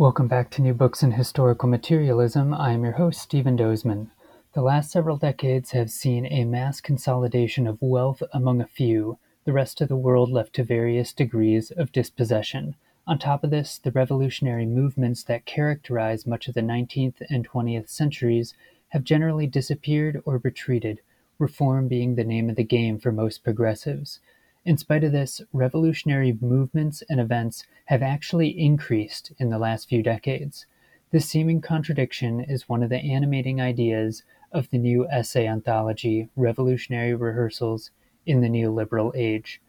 Welcome back to New Books in Historical Materialism. I am your host, Stephen Dozeman. The last several decades have seen a mass consolidation of wealth among a few, the rest of the world left to various degrees of dispossession. On top of this, the revolutionary movements that characterize much of the 19th and 20th centuries have generally disappeared or retreated, reform being the name of the game for most progressives. In spite of this, revolutionary movements and events have actually increased in the last few decades. This seeming contradiction is one of the animating ideas of the new essay anthology, Revolutionary Rehearsals in the Neoliberal Age.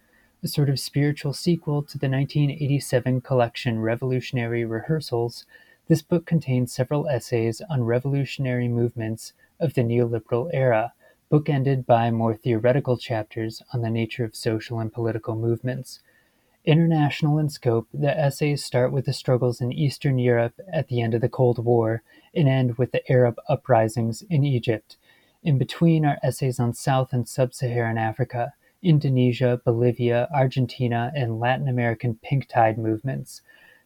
A sort of spiritual sequel to the 1987 collection Revolutionary Rehearsals, this book contains several essays on revolutionary movements of the neoliberal era bookended by more theoretical chapters on the nature of social and political movements. International in scope, the essays start with the struggles in Eastern Europe at the end of the Cold War and end with the Arab uprisings in Egypt. In between are essays on South and Sub Saharan Africa, Indonesia, Bolivia, Argentina, and Latin American pink tide movements.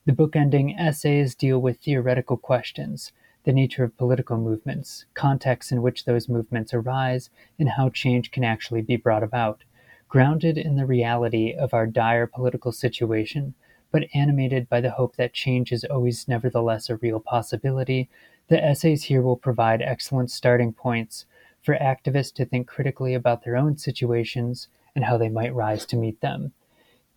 The bookending essays deal with theoretical questions the nature of political movements, contexts in which those movements arise, and how change can actually be brought about. Grounded in the reality of our dire political situation, but animated by the hope that change is always nevertheless a real possibility, the essays here will provide excellent starting points for activists to think critically about their own situations and how they might rise to meet them.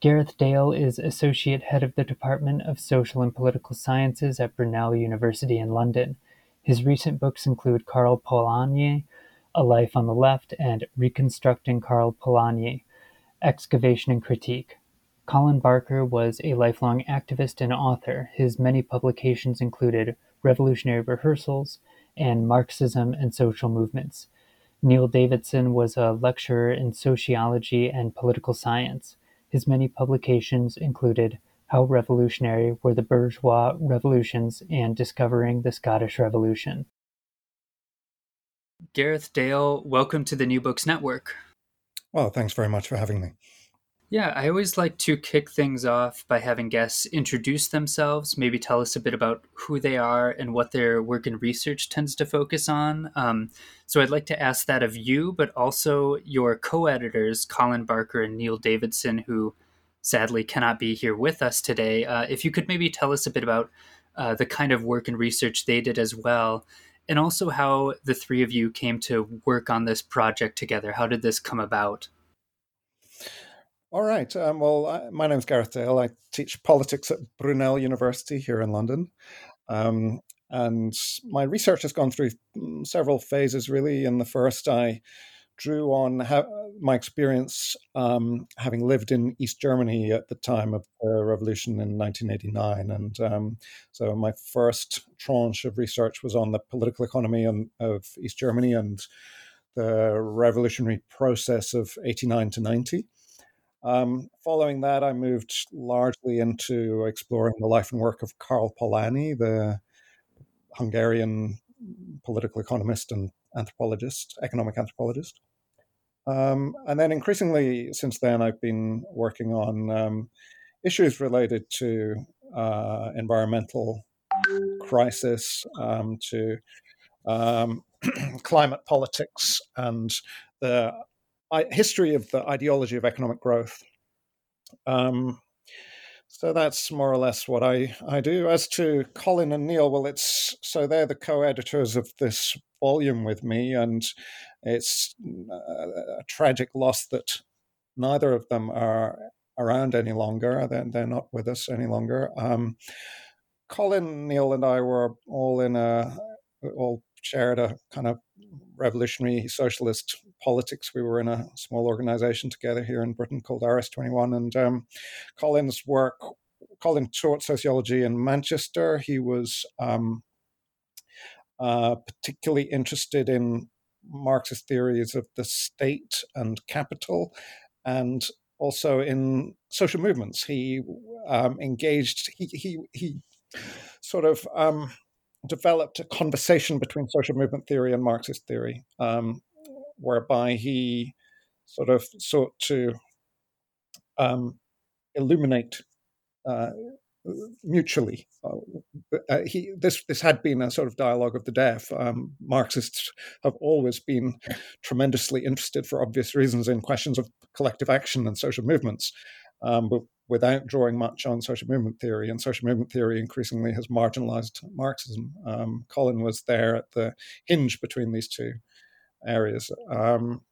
Gareth Dale is Associate Head of the Department of Social and Political Sciences at Brunel University in London. His recent books include Karl Polanyi, A Life on the Left, and Reconstructing Karl Polanyi, Excavation and Critique. Colin Barker was a lifelong activist and author. His many publications included Revolutionary Rehearsals and Marxism and Social Movements. Neil Davidson was a lecturer in sociology and political science. His many publications included "How Revolutionary Were the Bourgeois Revolutions" and "Discovering the Scottish Revolution". Gareth Dale, welcome to the New Books Network. Well, thanks very much for having me. Yeah, I always like to kick things off by having guests introduce themselves, maybe tell us a bit about who they are and what their work and research tends to focus on. Um, so I'd like to ask that of you, but also your co editors, Colin Barker and Neil Davidson, who sadly cannot be here with us today. Uh, if you could maybe tell us a bit about uh, the kind of work and research they did as well, and also how the three of you came to work on this project together. How did this come about? All right. Um, well, I, my name is Gareth Dale. I teach politics at Brunel University here in London. Um, and my research has gone through mm, several phases, really. In the first, I drew on my experience um, having lived in East Germany at the time of the revolution in 1989. And um, so my first tranche of research was on the political economy of East Germany and the revolutionary process of 89 to 90. Um, following that, I moved largely into exploring the life and work of Karl Polanyi, the Hungarian political economist and anthropologist, economic anthropologist. Um, and then increasingly since then, I've been working on um, issues related to uh, environmental crisis, um, to um, climate politics, and the history of the ideology of economic growth. Um, so that's more or less what I, I do. As to Colin and Neil, well, it's so they're the co-editors of this volume with me, and it's a, a tragic loss that neither of them are around any longer. They're, they're not with us any longer. Um, Colin, Neil, and I were all in a all shared a kind of revolutionary socialist politics. We were in a small organization together here in Britain called RS21, and um, Colin's work Colin taught sociology in Manchester. He was um, uh, particularly interested in Marxist theories of the state and capital, and also in social movements. He um, engaged. He he he sort of um, developed a conversation between social movement theory and Marxist theory, um, whereby he sort of sought to um, illuminate uh, mutually. Uh, uh, he, this this had been a sort of dialogue of the deaf. Um, Marxists have always been tremendously interested, for obvious reasons, in questions of collective action and social movements, um, but without drawing much on social movement theory. And social movement theory increasingly has marginalized Marxism. Um, Colin was there at the hinge between these two areas. Um,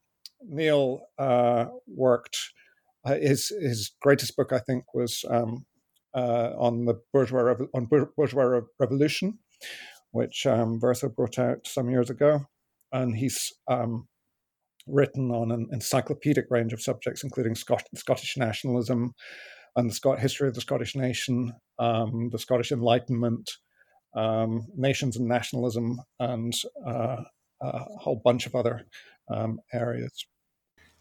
Neil uh, worked. Uh, his his greatest book, I think, was um, uh, on the bourgeois on bourgeois revolution, which um, Verso brought out some years ago, and he's um, written on an encyclopedic range of subjects, including Scot- Scottish nationalism and the Scot- history of the Scottish nation, um, the Scottish Enlightenment, um, nations and nationalism, and uh, a whole bunch of other um, areas.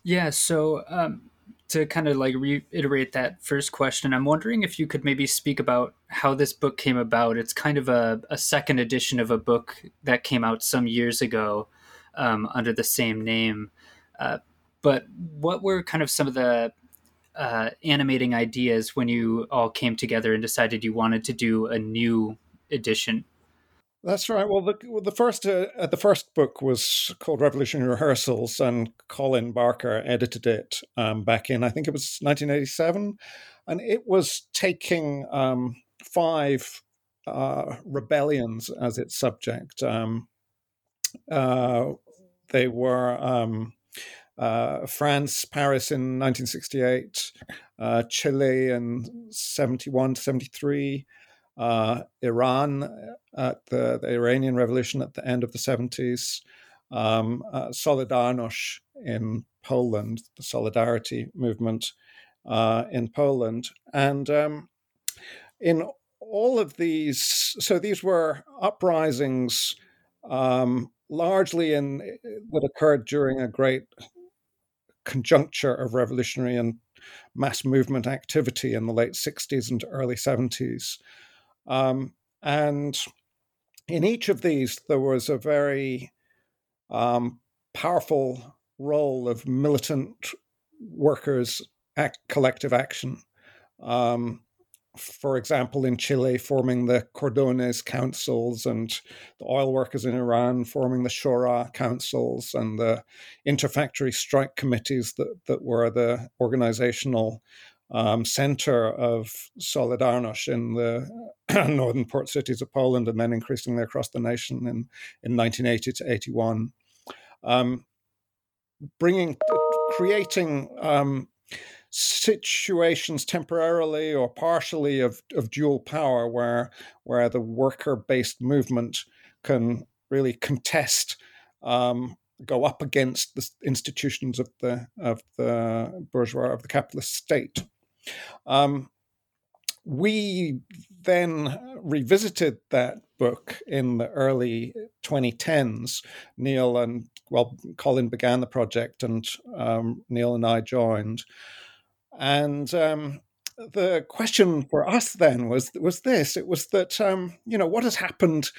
Yeah, so um, to kind of like reiterate that first question, I'm wondering if you could maybe speak about how this book came about. It's kind of a, a second edition of a book that came out some years ago um, under the same name. Uh, but what were kind of some of the uh, animating ideas when you all came together and decided you wanted to do a new edition? That's right. Well, the the first uh, uh, the first book was called Revolutionary Rehearsals, and Colin Barker edited it um, back in I think it was 1987, and it was taking um, five uh, rebellions as its subject. Um, uh, they were um, uh, France, Paris in 1968, uh, Chile in 71 to 73 uh, Iran at the, the, Iranian Revolution at the end of the 70s, um, uh, Solidarność in Poland, the Solidarity movement uh, in Poland. And um, in all of these, so these were uprisings um, largely in that occurred during a great conjuncture of revolutionary and mass movement activity in the late 60s and early 70s. Um, and in each of these, there was a very um, powerful role of militant workers' act, collective action. Um, for example, in Chile, forming the Cordones councils, and the oil workers in Iran forming the Shura councils, and the interfactory strike committees that, that were the organizational um, center of Solidarność in the northern port cities of Poland and then increasingly across the nation in, in 1980 to 81. Um, bringing, creating um, situations temporarily or partially of, of dual power where, where the worker based movement can really contest um, go up against the institutions of the of the bourgeois of the capitalist state. Um, we then revisited that book in the early 2010s. Neil and, well, Colin began the project, and um, Neil and I joined. And um, the question for us then was was this: it was that um, you know what has happened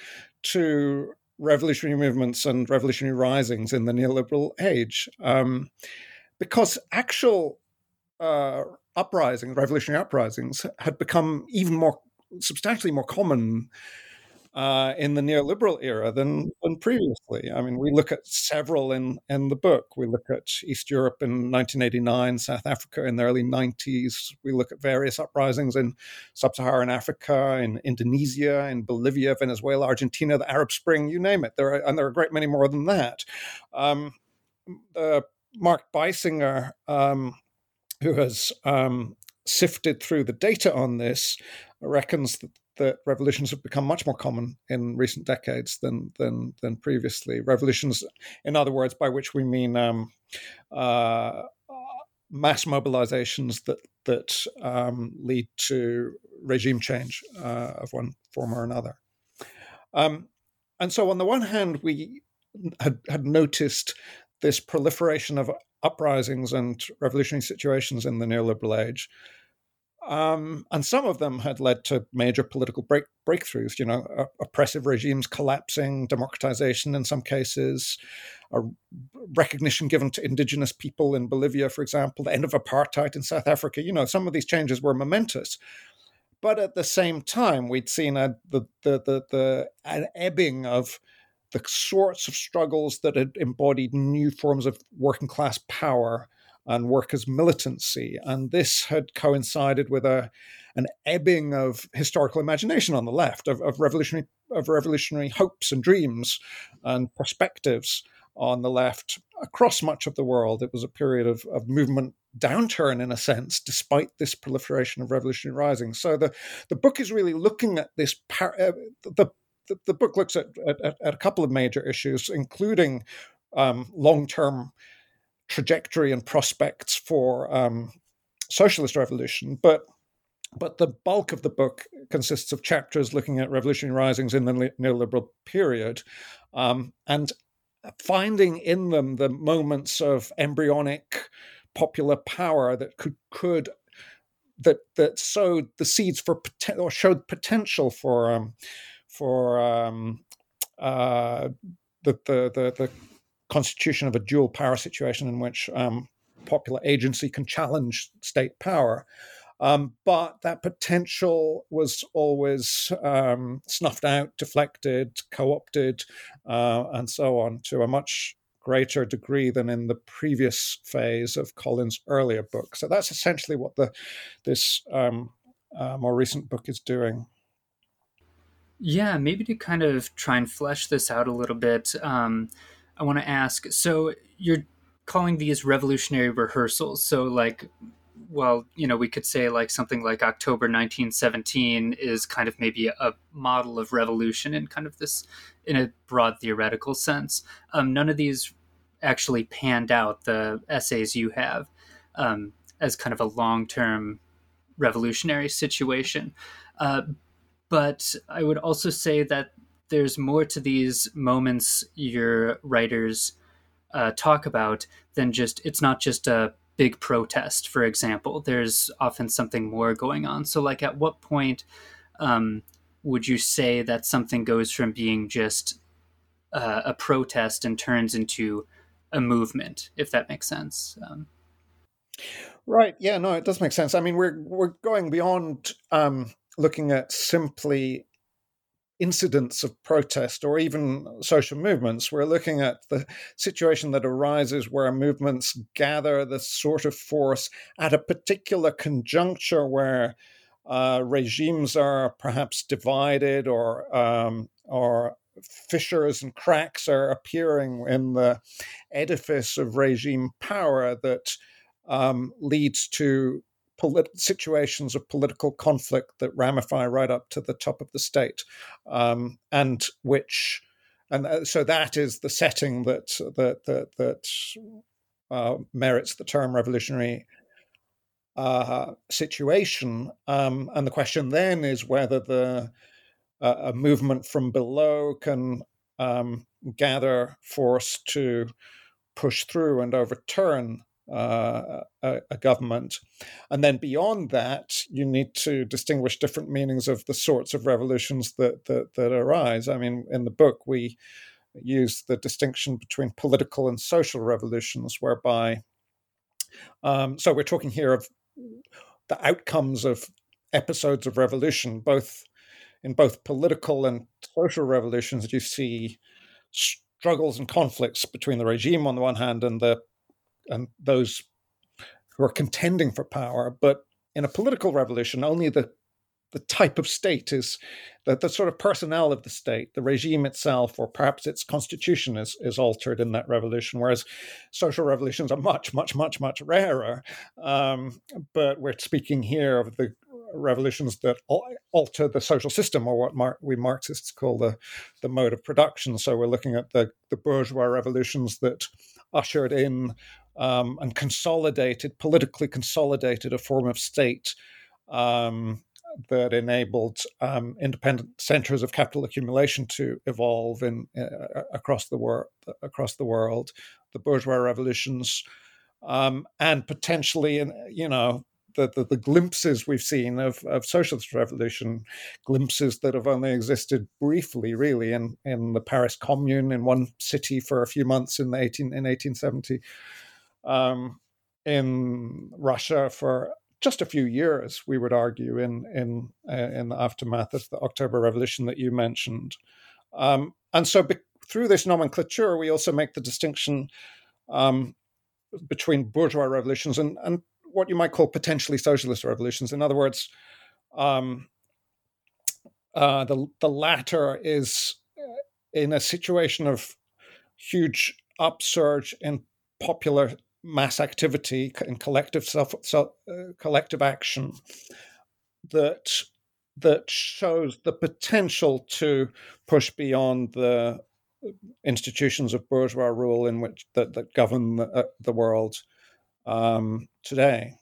to revolutionary movements and revolutionary risings in the neoliberal age, um, because actual uh, uprisings, revolutionary uprisings, had become even more substantially more common uh, in the neoliberal era than, than previously. I mean, we look at several in, in the book. We look at East Europe in 1989, South Africa in the early 90s. We look at various uprisings in sub Saharan Africa, in Indonesia, in Bolivia, Venezuela, Argentina, the Arab Spring, you name it. There are, and there are a great many more than that. Um, uh, Mark Beissinger um, who has um, sifted through the data on this, reckons that, that, revolutions have become much more common in recent decades than than than previously. Revolutions, in other words, by which we mean um, uh, mass mobilizations that that um, lead to regime change uh, of one form or another. Um, and so, on the one hand, we had, had noticed this proliferation of uprisings and revolutionary situations in the neoliberal age. Um, and some of them had led to major political break, breakthroughs, you know, oppressive regimes collapsing, democratization in some cases, a recognition given to indigenous people in Bolivia, for example, the end of apartheid in South Africa. You know, some of these changes were momentous. But at the same time, we'd seen a, the, the, the, the, an ebbing of the sorts of struggles that had embodied new forms of working class power and workers' militancy. And this had coincided with a an ebbing of historical imagination on the left, of, of revolutionary of revolutionary hopes and dreams and perspectives on the left across much of the world. It was a period of, of movement downturn in a sense, despite this proliferation of revolutionary rising. So the, the book is really looking at this par- uh, the, the, the book looks at, at, at, a couple of major issues, including um, long term trajectory and prospects for um, socialist revolution, but but the bulk of the book consists of chapters looking at revolutionary risings in the neoliberal period, um, and finding in them the moments of embryonic popular power that could could that that sowed the seeds for or showed potential for um, for um, uh, the, the, the the constitution of a dual power situation in which um, popular agency can challenge state power. Um, but that potential was always um, snuffed out, deflected, co opted, uh, and so on to a much greater degree than in the previous phase of Colin's earlier book. So that's essentially what the this um, uh, more recent book is doing. Yeah, maybe to kind of try and flesh this out a little bit. Um, I want to ask so you're calling these revolutionary rehearsals. So, like, well, you know, we could say like something like October 1917 is kind of maybe a model of revolution in kind of this, in a broad theoretical sense. Um, none of these actually panned out the essays you have um, as kind of a long term revolutionary situation. Uh, but I would also say that there's more to these moments your writers uh, talk about than just it's not just a big protest for example. There's often something more going on. So like at what point um, would you say that something goes from being just uh, a protest and turns into a movement if that makes sense? Um, right. Yeah no it does make sense. I mean we're we're going beyond um, looking at simply incidents of protest or even social movements. We're looking at the situation that arises where movements gather the sort of force at a particular conjuncture where uh, regimes are perhaps divided or um, or fissures and cracks are appearing in the edifice of regime power that um, leads to polit- situations of political conflict that ramify right up to the top of the state, um, and which, and uh, so that is the setting that that that, that uh, merits the term revolutionary uh, situation. Um, and the question then is whether the uh, a movement from below can um, gather force to push through and overturn uh, a, a, government. And then beyond that, you need to distinguish different meanings of the sorts of revolutions that, that, that arise. I mean, in the book, we use the distinction between political and social revolutions, whereby, um, so we're talking here of the outcomes of episodes of revolution, both in both political and social revolutions, you see struggles and conflicts between the regime on the one hand and the and those who are contending for power. But in a political revolution, only the the type of state is the, the sort of personnel of the state, the regime itself, or perhaps its constitution is, is altered in that revolution, whereas social revolutions are much, much, much, much rarer. Um, but we're speaking here of the revolutions that alter the social system, or what Mar- we Marxists call the, the mode of production. So we're looking at the, the bourgeois revolutions that ushered in um, and consolidated, politically consolidated a form of state um, that enabled um, independent centers of capital accumulation to evolve in uh, across the world. Across the world, the bourgeois revolutions, um, and potentially, you know, the, the, the, glimpses we've seen of, of socialist revolution, glimpses that have only existed briefly, really, in, in the Paris Commune in one city for a few months in the 18 in 1870, um, in Russia for just a few years, we would argue, in in uh, in the aftermath of the October Revolution that you mentioned, um, and so be- through this nomenclature, we also make the distinction um, between bourgeois revolutions and and what you might call potentially socialist revolutions. In other words, um, uh, the the latter is uh, in a situation of huge upsurge in popular mass activity and collective self, self uh, collective action that that shows the potential to push beyond the institutions of bourgeois rule in which that, that govern the, uh, the world um, today.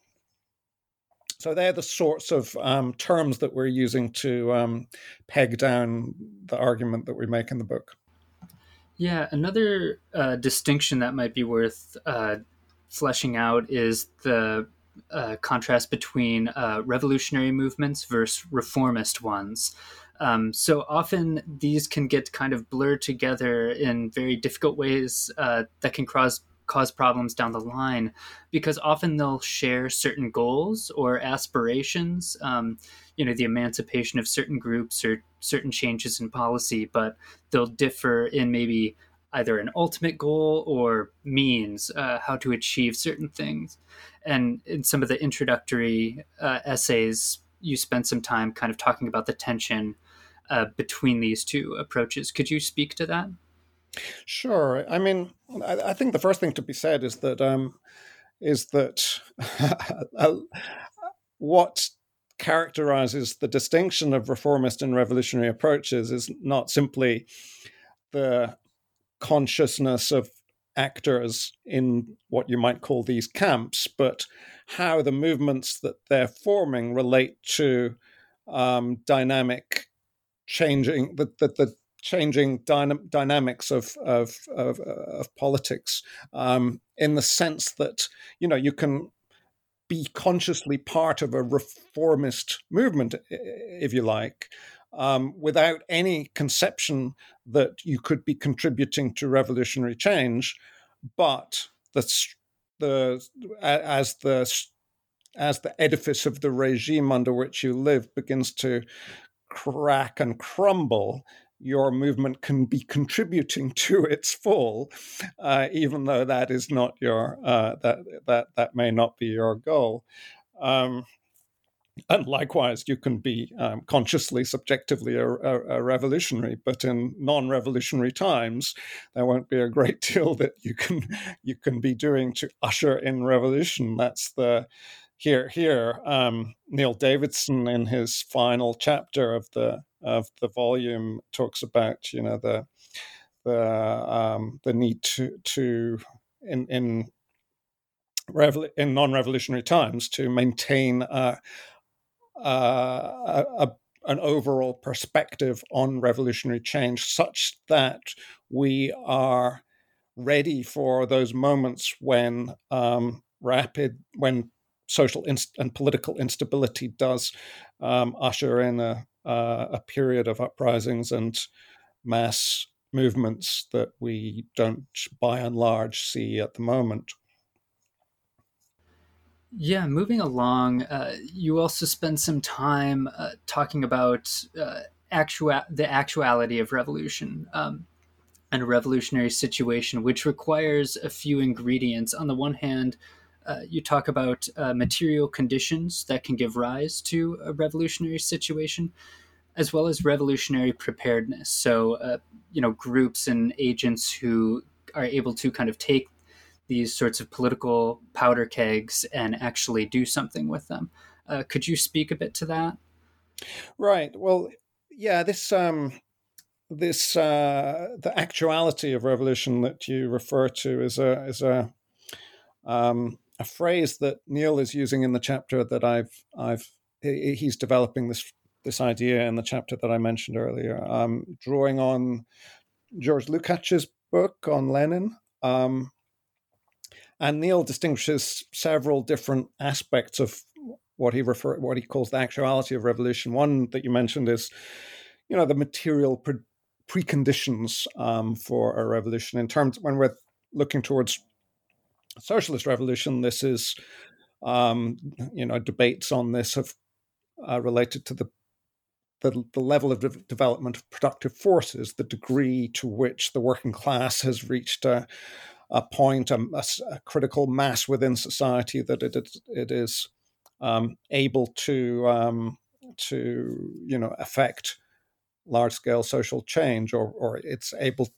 So they're the sorts of um, terms that we're using to um, peg down the argument that we make in the book. Yeah, another uh, distinction that might be worth uh, fleshing out is the uh, contrast between uh, revolutionary movements versus reformist ones. Um, so often these can get kind of blurred together in very difficult ways uh, that can cause cause problems down the line because often they'll share certain goals or aspirations um, you know the emancipation of certain groups or certain changes in policy but they'll differ in maybe either an ultimate goal or means uh, how to achieve certain things. And in some of the introductory uh, essays, you spent some time kind of talking about the tension uh, between these two approaches. Could you speak to that? Sure. I mean, I, I think the first thing to be said is that um, is that what characterizes the distinction of reformist and revolutionary approaches is not simply the consciousness of actors in what you might call these camps, but how the movements that they're forming relate to um, dynamic changing the, the, the changing dyna- dynamics of of, of, of politics um, in the sense that you know you can be consciously part of a reformist movement if you like um, without any conception that you could be contributing to revolutionary change, but the the as the as the edifice of the regime under which you live begins to crack and crumble, your movement can be contributing to its fall, uh, even though that is not your uh, that that that may not be your goal. Um, and likewise, you can be um, consciously, subjectively a, a, a, revolutionary, but in non-revolutionary times, there won't be a great deal that you can you can be doing to usher in revolution. That's the here here um, Neil Davidson in his final chapter of the of the volume talks about you know the the um, the need to to in in in non-revolutionary times to maintain uh, a, an overall perspective on revolutionary change such that we are ready for those moments when um, rapid, when social inst- and political instability does um, usher in a, uh, a period of uprisings and mass movements that we don't, by and large, see at the moment. Yeah, moving along, uh, you also spend some time uh, talking about uh, actual the actuality of revolution um, and a revolutionary situation, which requires a few ingredients. On the one hand, uh, you talk about uh, material conditions that can give rise to a revolutionary situation, as well as revolutionary preparedness. So, uh, you know, groups and agents who are able to kind of take these sorts of political powder kegs and actually do something with them. Uh, could you speak a bit to that? Right. Well, yeah. This um, this uh, the actuality of revolution that you refer to is a is a um, a phrase that Neil is using in the chapter that I've I've he's developing this this idea in the chapter that I mentioned earlier, um, drawing on George Lukács's book on Lenin. Um, and Neil distinguishes several different aspects of what he refer what he calls the actuality of revolution. One that you mentioned is, you know, the material pre- preconditions um, for a revolution. In terms when we're looking towards socialist revolution, this is, um, you know, debates on this have uh, related to the, the, the level of de- development of productive forces, the degree to which the working class has reached a, a point, a, a, a critical mass within society that it, it, it is um, able to um, to you know affect large scale social change, or or it's able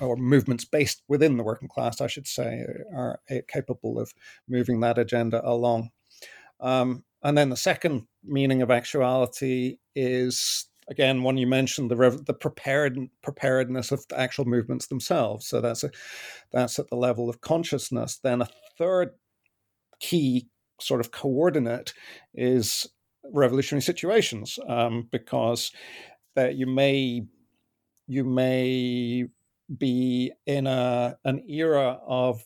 or movements based within the working class, I should say, are, are capable of moving that agenda along. Um, and then the second meaning of actuality is again one you mentioned the rev- the prepared preparedness of the actual movements themselves. So that's a that's at the level of consciousness. Then a third key sort of coordinate is revolutionary situations, um, because that you may you may be in a an era of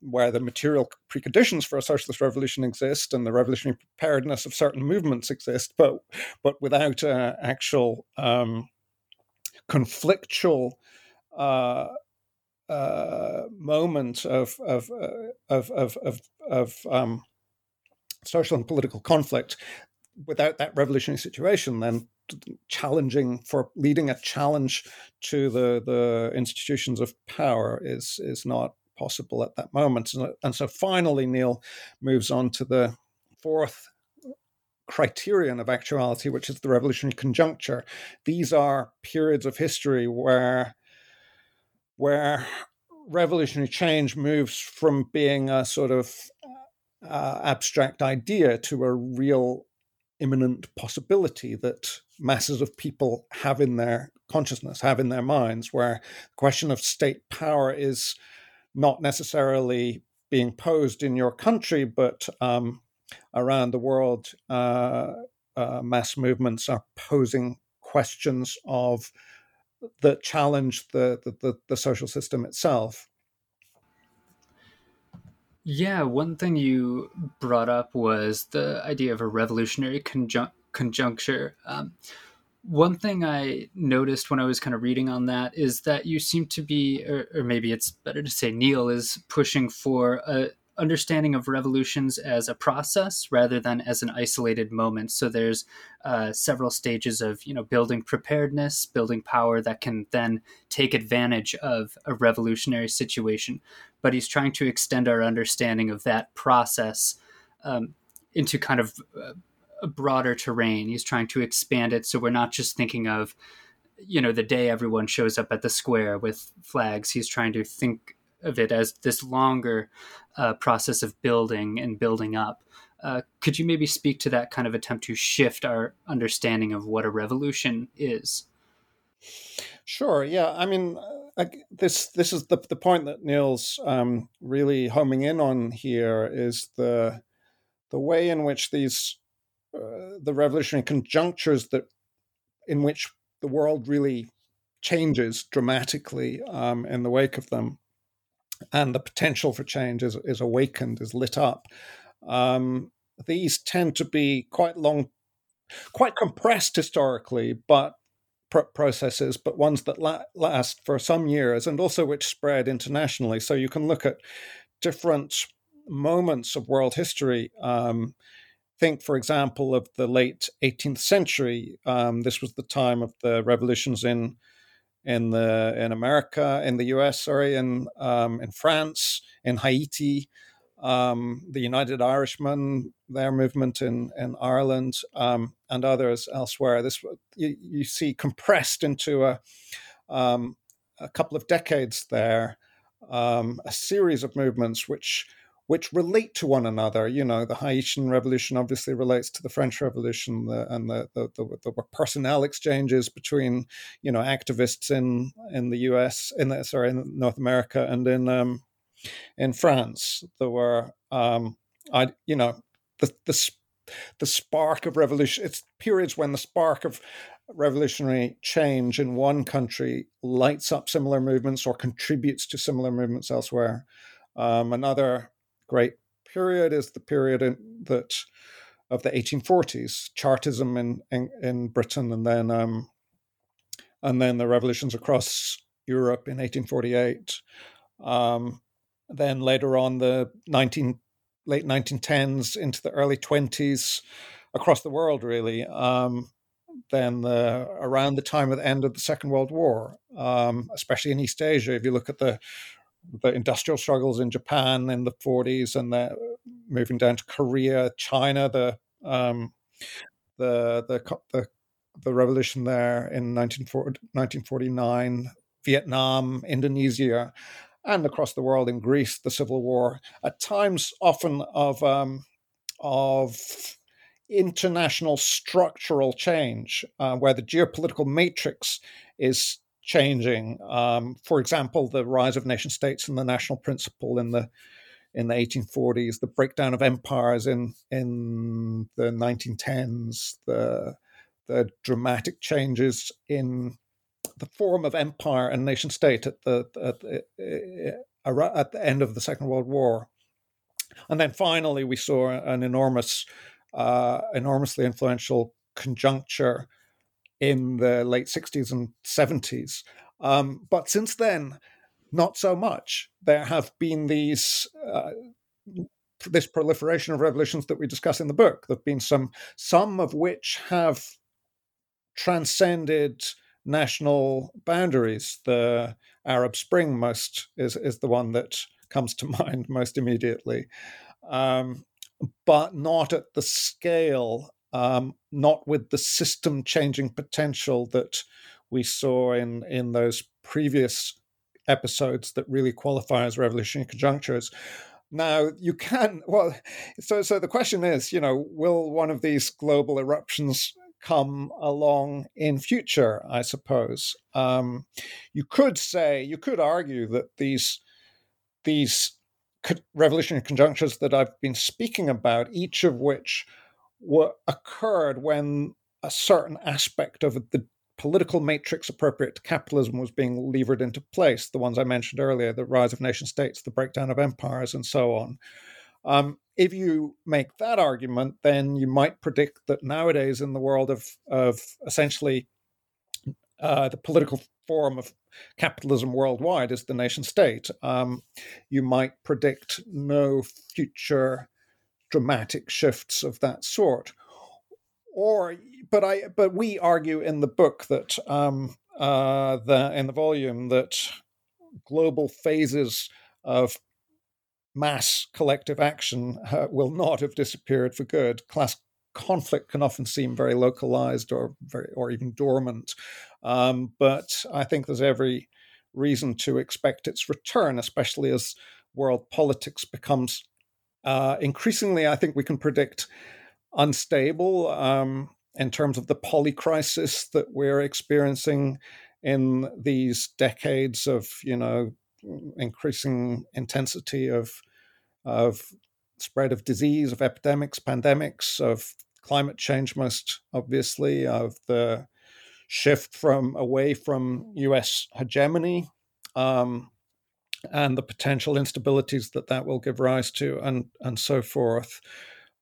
where the material preconditions for a socialist revolution exist and the revolutionary preparedness of certain movements exist, but but without an actual um, conflictual uh, uh, moment of of, uh, of of of of, um, social and political conflict. Without that revolutionary situation, then challenging for leading a challenge to the the institutions of power is is not possible at that moment. And so finally, Neil moves on to the fourth criterion of actuality, which is the revolutionary conjuncture. These are periods of history where where revolutionary change moves from being a sort of uh, abstract idea to a real imminent possibility that masses of people have in their consciousness, have in their minds, where the question of state power is not necessarily being posed in your country, but um, around the world, uh, uh, mass movements are posing questions of that challenge the, the, the, the social system itself. Yeah, one thing you brought up was the idea of a revolutionary conjun- conjuncture. Um, one thing I noticed when I was kind of reading on that is that you seem to be, or, or maybe it's better to say Neil is pushing for a understanding of revolutions as a process rather than as an isolated moment. So there's uh, several stages of you know building preparedness, building power that can then take advantage of a revolutionary situation. But he's trying to extend our understanding of that process um, into kind of uh, a broader terrain. He's trying to expand it so we're not just thinking of you know the day everyone shows up at the square with flags. He's trying to think of it as this longer uh, process of building and building up. Uh, could you maybe speak to that kind of attempt to shift our understanding of what a revolution is? Sure. Yeah. I mean, I, this this is the the point that Neil's um, really homing in on here is the the way in which these uh, the revolutionary conjunctures that in which the world really changes dramatically um, in the wake of them, and the potential for change is, is awakened, is lit up. Um, these tend to be quite long, quite compressed historically, but pr- processes, but ones that la- last for some years and also which spread internationally. So you can look at different moments of world history. Um, think, for example, of the late 18th century. Um, this was the time of the revolutions in in the in America, in the U.S., sorry, in um, in France, in Haiti, um, the United Irishmen, their movement in in Ireland, um, and others elsewhere. This you, you see compressed into a um, a couple of decades there, um, a series of movements which which relate to one another. You know, the Haitian Revolution obviously relates to the French Revolution, the, and the, the, the, personnel exchanges between you know activists in in the U.S. in the, sorry in North America and in um, in France. There were, um, I, you know, the, the the spark of revolution. It's periods when the spark of revolutionary change in one country lights up similar movements or contributes to similar movements elsewhere. Um, another great period is the period in, that of the 1840s, Chartism in in, in Britain, and then um, and then the revolutions across Europe in 1848. Um, then later on, the 19 late 1910s into the early 20s across the world, really. Um, then the, around the time of the end of the Second World War, um, especially in East Asia, if you look at the the industrial struggles in Japan in the 40s and the moving down to Korea, China, the um, the, the the the revolution there in 1949, Vietnam, Indonesia, and across the world in Greece, the civil war. At times, often of um, of international structural change, uh, where the geopolitical matrix is changing. Um, for example, the rise of nation states and the national principle in the in the 1840s, the breakdown of empires in in the 1910s, the the dramatic changes in the form of empire and nation state at the at the, at the end of the Second World War, and then finally we saw an enormous, uh, enormously influential conjuncture in the late 60s and 70s. Um, but since then, not so much. There have been these. Uh, this proliferation of revolutions that we discuss in the book. There have been some, some of which have transcended national boundaries. The Arab Spring most is is the one that comes to mind most immediately, um, but not at the scale um, not with the system changing potential that we saw in in those previous episodes that really qualify as revolutionary conjunctures. Now you can well, so so the question is, you know, will one of these global eruptions come along in future? I suppose um, you could say you could argue that these these revolutionary conjunctures that I've been speaking about, each of which what occurred when a certain aspect of the political matrix appropriate to capitalism was being levered into place. The ones I mentioned earlier, the rise of nation states, the breakdown of empires, and so on. Um, if you make that argument, then you might predict that nowadays, in the world of, of essentially uh, the political form of capitalism worldwide is the nation state, um, you might predict no future dramatic shifts of that sort. Or, but I, but we argue in the book that um, uh, the in the volume that global phases of mass collective action uh, will not have disappeared for good. Class conflict can often seem very localized or very or even dormant, um, but I think there's every reason to expect its return, especially as world politics becomes uh, increasingly, I think we can predict unstable um, in terms of the polycrisis that we're experiencing in these decades of, you know, increasing intensity of of spread of disease, of epidemics, pandemics, of climate change, most obviously, of the shift from away from U.S. hegemony. Um, and the potential instabilities that that will give rise to, and and so forth,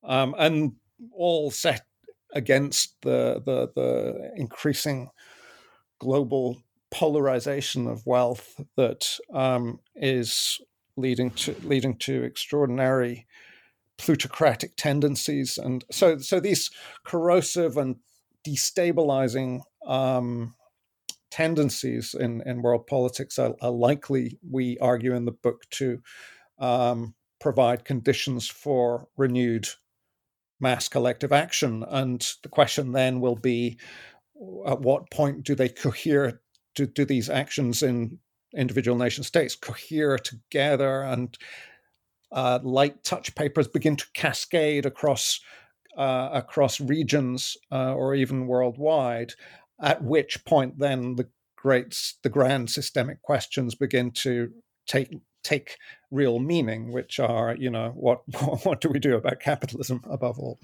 um, and all set against the the, the increasing global polarization of wealth that um, is leading to leading to extraordinary plutocratic tendencies, and so so these corrosive and destabilizing um, tendencies in, in world politics are, are, likely, we argue in the book, to um, provide conditions for renewed mass collective action. And the question then will be at what point do they cohere? Do, do these actions in individual nation states cohere together and uh, light touch papers begin to cascade across uh, across regions uh, or even worldwide at which point then the great the grand systemic questions begin to take take real meaning, which are, you know, what what do we do about capitalism above all?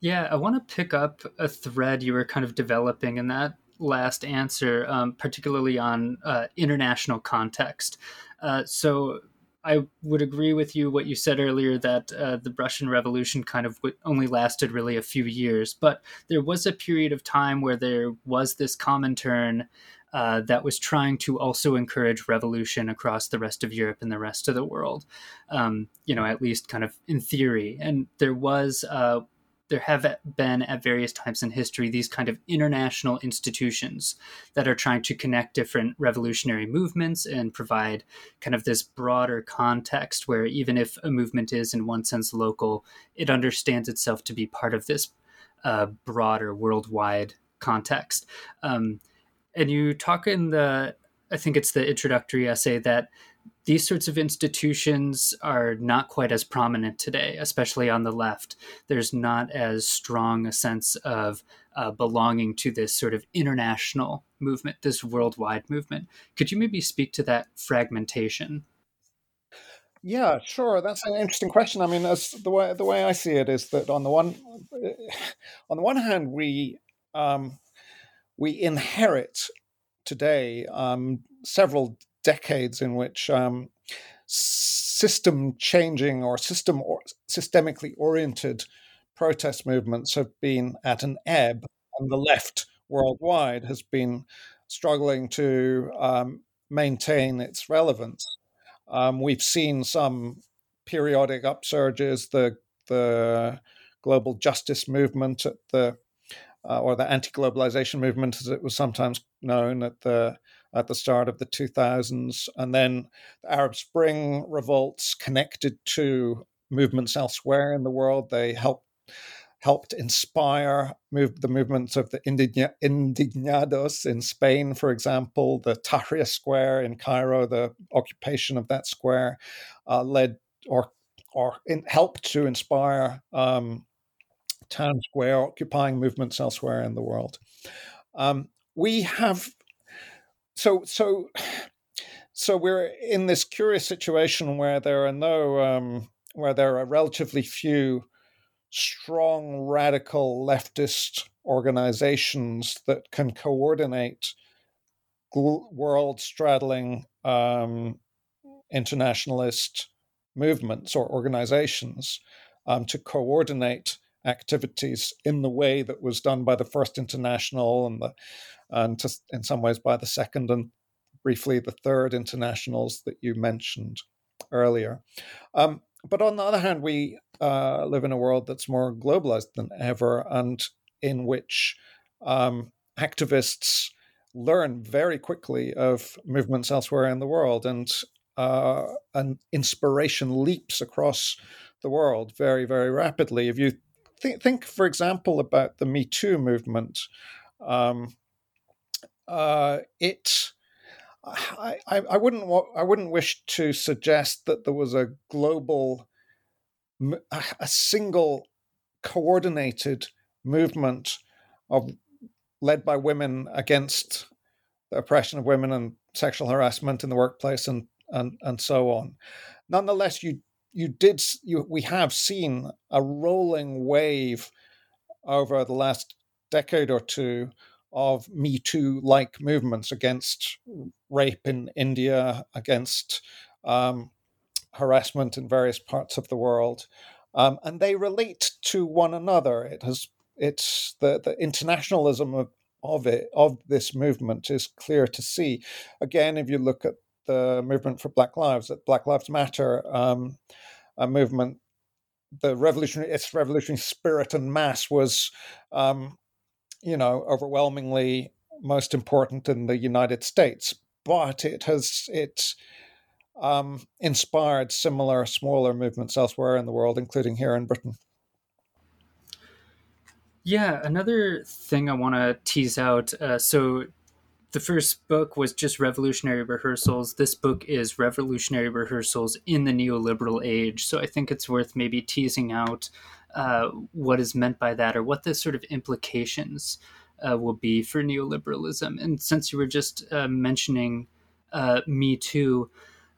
Yeah, I want to pick up a thread you were kind of developing in that last answer, um, particularly on uh, international context. Uh, so I would agree with you what you said earlier that uh, the Russian Revolution kind of only lasted really a few years, but there was a period of time where there was this Comintern uh, that was trying to also encourage revolution across the rest of Europe and the rest of the world. Um, you know, at least kind of in theory. And there was uh, there have been at various times in history these kind of international institutions that are trying to connect different revolutionary movements and provide kind of this broader context where even if a movement is in one sense local, it understands itself to be part of this uh, broader worldwide context. Um, and you talk in the, I think it's the introductory essay that these sorts of institutions are not quite as prominent today, especially on the left. There's not as strong a sense of uh, belonging to this sort of international movement, this worldwide movement. Could you maybe speak to that fragmentation? Yeah, sure. That's an interesting question. I mean, as the way the way I see it is that on the one on the one hand, we um, we inherit today um, several decades in which um, system changing or system or systemically oriented protest movements have been at an ebb, and the left worldwide has been struggling to um, maintain its relevance. Um, we've seen some periodic upsurges. The the global justice movement at the uh, or the anti-globalization movement, as it was sometimes known at the at the start of the 2000s, and then the Arab Spring revolts connected to movements elsewhere in the world. They helped helped inspire move, the movements of the Indigna, Indignados in Spain, for example, the Tahrir Square in Cairo, the occupation of that square uh, led or or in, helped to inspire um, town square occupying movements elsewhere in the world. Um, we have so so so we're in this curious situation where there are no um, where there are relatively few strong radical leftist organizations that can coordinate world straddling um, internationalist movements or organizations um, to coordinate activities in the way that was done by the first international and the and to, in some ways by the second and briefly the third internationals that you mentioned earlier. Um, but on the other hand, we uh, live in a world that's more globalized than ever, and in which um, activists learn very quickly of movements elsewhere in the world, and uh, inspiration leaps across the world very, very rapidly. If you th- think, for example, about the Me Too movement, um, uh, it. I, I, wouldn't I wouldn't wish to suggest that there was a global, a single coordinated movement of led by women against the oppression of women and sexual harassment in the workplace and and and so on. Nonetheless, you you did you we have seen a rolling wave over the last decade or two of Me Too like movements against rape in India, against um, harassment in various parts of the world. Um, and they relate to one another. It has it's the, the internationalism of, of it of this movement is clear to see. Again, if you look at the movement for Black Lives, at Black Lives Matter, um, a movement, the revolutionary its revolutionary spirit and mass was um, you know, overwhelmingly most important in the United States, but it has it um, inspired similar smaller movements elsewhere in the world, including here in Britain. Yeah, another thing I want to tease out. Uh, so, the first book was just Revolutionary Rehearsals. This book is Revolutionary Rehearsals in the Neoliberal Age. So, I think it's worth maybe teasing out uh, what is meant by that or what the sort of implications uh, will be for neoliberalism. And since you were just uh, mentioning uh, Me Too,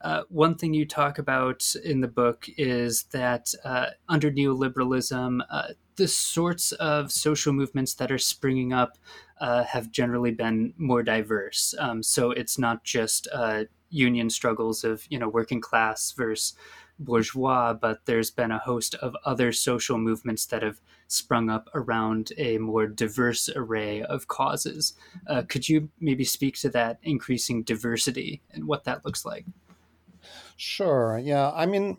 Uh, one thing you talk about in the book is that under neoliberalism, the sorts of social movements that are springing up have generally been more diverse. Um, so it's not just union struggles of you know working class versus bourgeois, but there's been a host of other social movements that have sprung up around a more diverse array of causes. Uh, could you maybe speak to that increasing diversity and what that looks like? Sure. Yeah. I mean,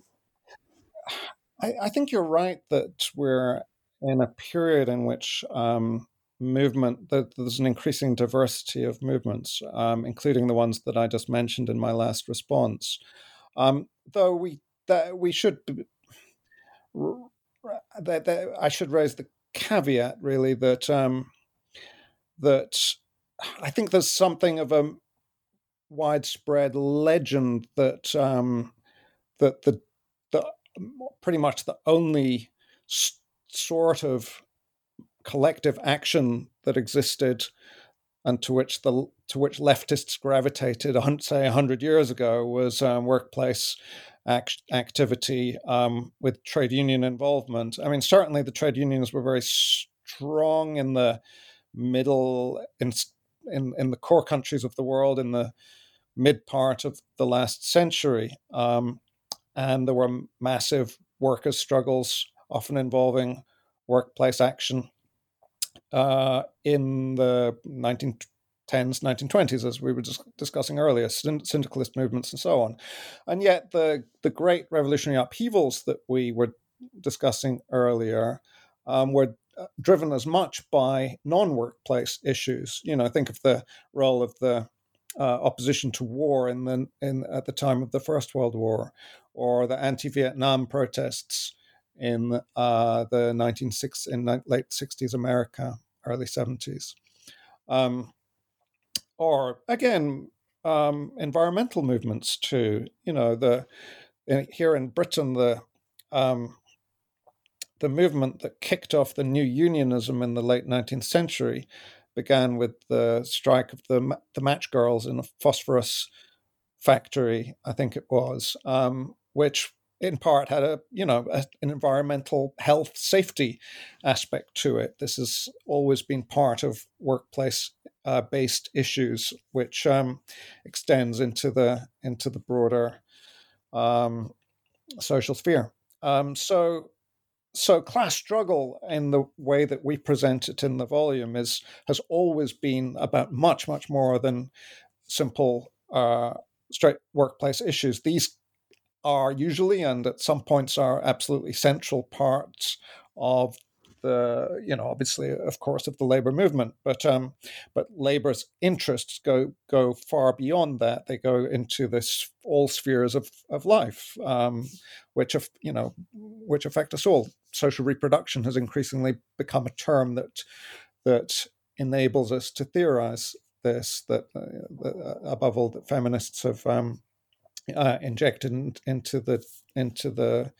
I, I think you're right that we're in a period in which um, movement that there's an increasing diversity of movements, um, including the ones that I just mentioned in my last response. Um, though we that we should that, that I should raise the caveat really that um, that I think there's something of a widespread legend that um, that the the pretty much the only sort of collective action that existed and to which the to which leftists gravitated, say, hundred years ago, was um, workplace act- activity um, with trade union involvement. I mean, certainly the trade unions were very strong in the middle in in, in the core countries of the world in the mid part of the last century, um, and there were massive workers' struggles, often involving workplace action. Uh, in the 19 10s, 1920s, as we were just discussing earlier, syndicalist movements and so on. And yet, the, the great revolutionary upheavals that we were discussing earlier um, were uh, driven as much by non workplace issues. You know, think of the role of the uh, opposition to war in the, in, at the time of the First World War, or the anti Vietnam protests in uh, the 1960s, in late 60s America, early 70s. Um, or again um, environmental movements too. You know, the here in Britain the um, the movement that kicked off the new unionism in the late 19th century began with the strike of the the match girls in a phosphorus factory, I think it was, um, which in part had a you know a, an environmental health safety aspect to it. This has always been part of workplace uh, based issues, which um, extends into the into the broader um, social sphere. Um, so, so class struggle in the way that we present it in the volume is has always been about much much more than simple uh, straight workplace issues. These are usually and at some points are absolutely central parts of the you know obviously of course of the labor movement but um but labor's interests go go far beyond that. They go into this all spheres of of life um which of you know which affect us all. Social reproduction has increasingly become a term that that enables us to theorize this that uh, uh above all that feminists have um uh, injected into the into the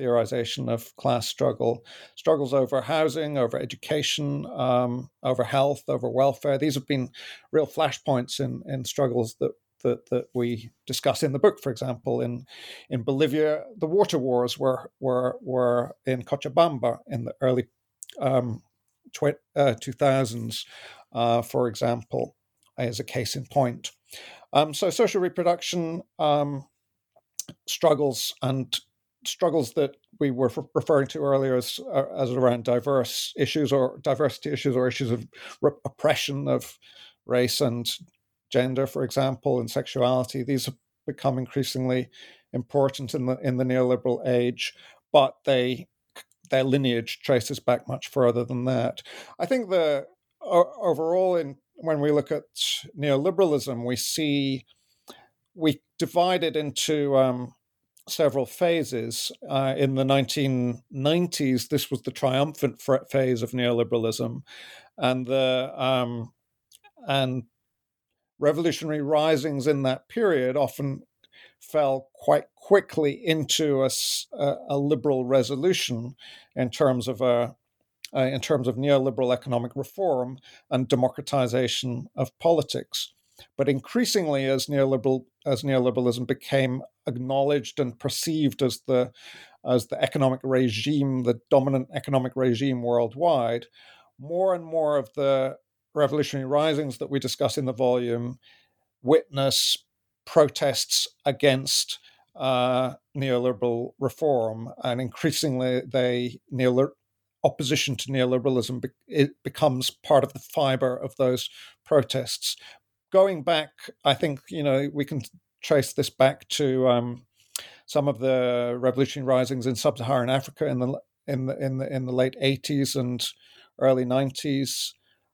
theorization of class struggle, struggles over housing, over education, um, over health, over welfare. These have been real flashpoints in in struggles that. That, that we discuss in the book, for example, in in Bolivia, the water wars were were were in Cochabamba in the early um, uh, 2000s, uh, for example, as a case in point. Um, so social reproduction um, struggles and struggles that we were referring to earlier as, uh, as around diverse issues or diversity issues or issues of oppression of race and gender, for example, and sexuality. These have become increasingly important in the in the neoliberal age, but they their lineage traces back much further than that. I think the overall in when we look at neoliberalism, we see we divide it into um, several phases. Uh, in the 1990s, this was the triumphant phase of neoliberalism, and the um, and revolutionary risings in that period often fell quite quickly into a, a liberal resolution in terms of a uh, in terms of neoliberal economic reform and democratization of politics. But increasingly as neoliberal as neoliberalism became acknowledged and perceived as the as the economic regime, the dominant economic regime worldwide, more and more of the revolutionary risings that we discuss in the volume witness protests against uh, neoliberal reform, and increasingly they neoliberal opposition to neoliberalism it becomes part of the fiber of those protests. Going back, I think you know we can trace this back to um, some of the revolutionary risings in sub-Saharan Africa in the in the in the in the late 80s and early 90s.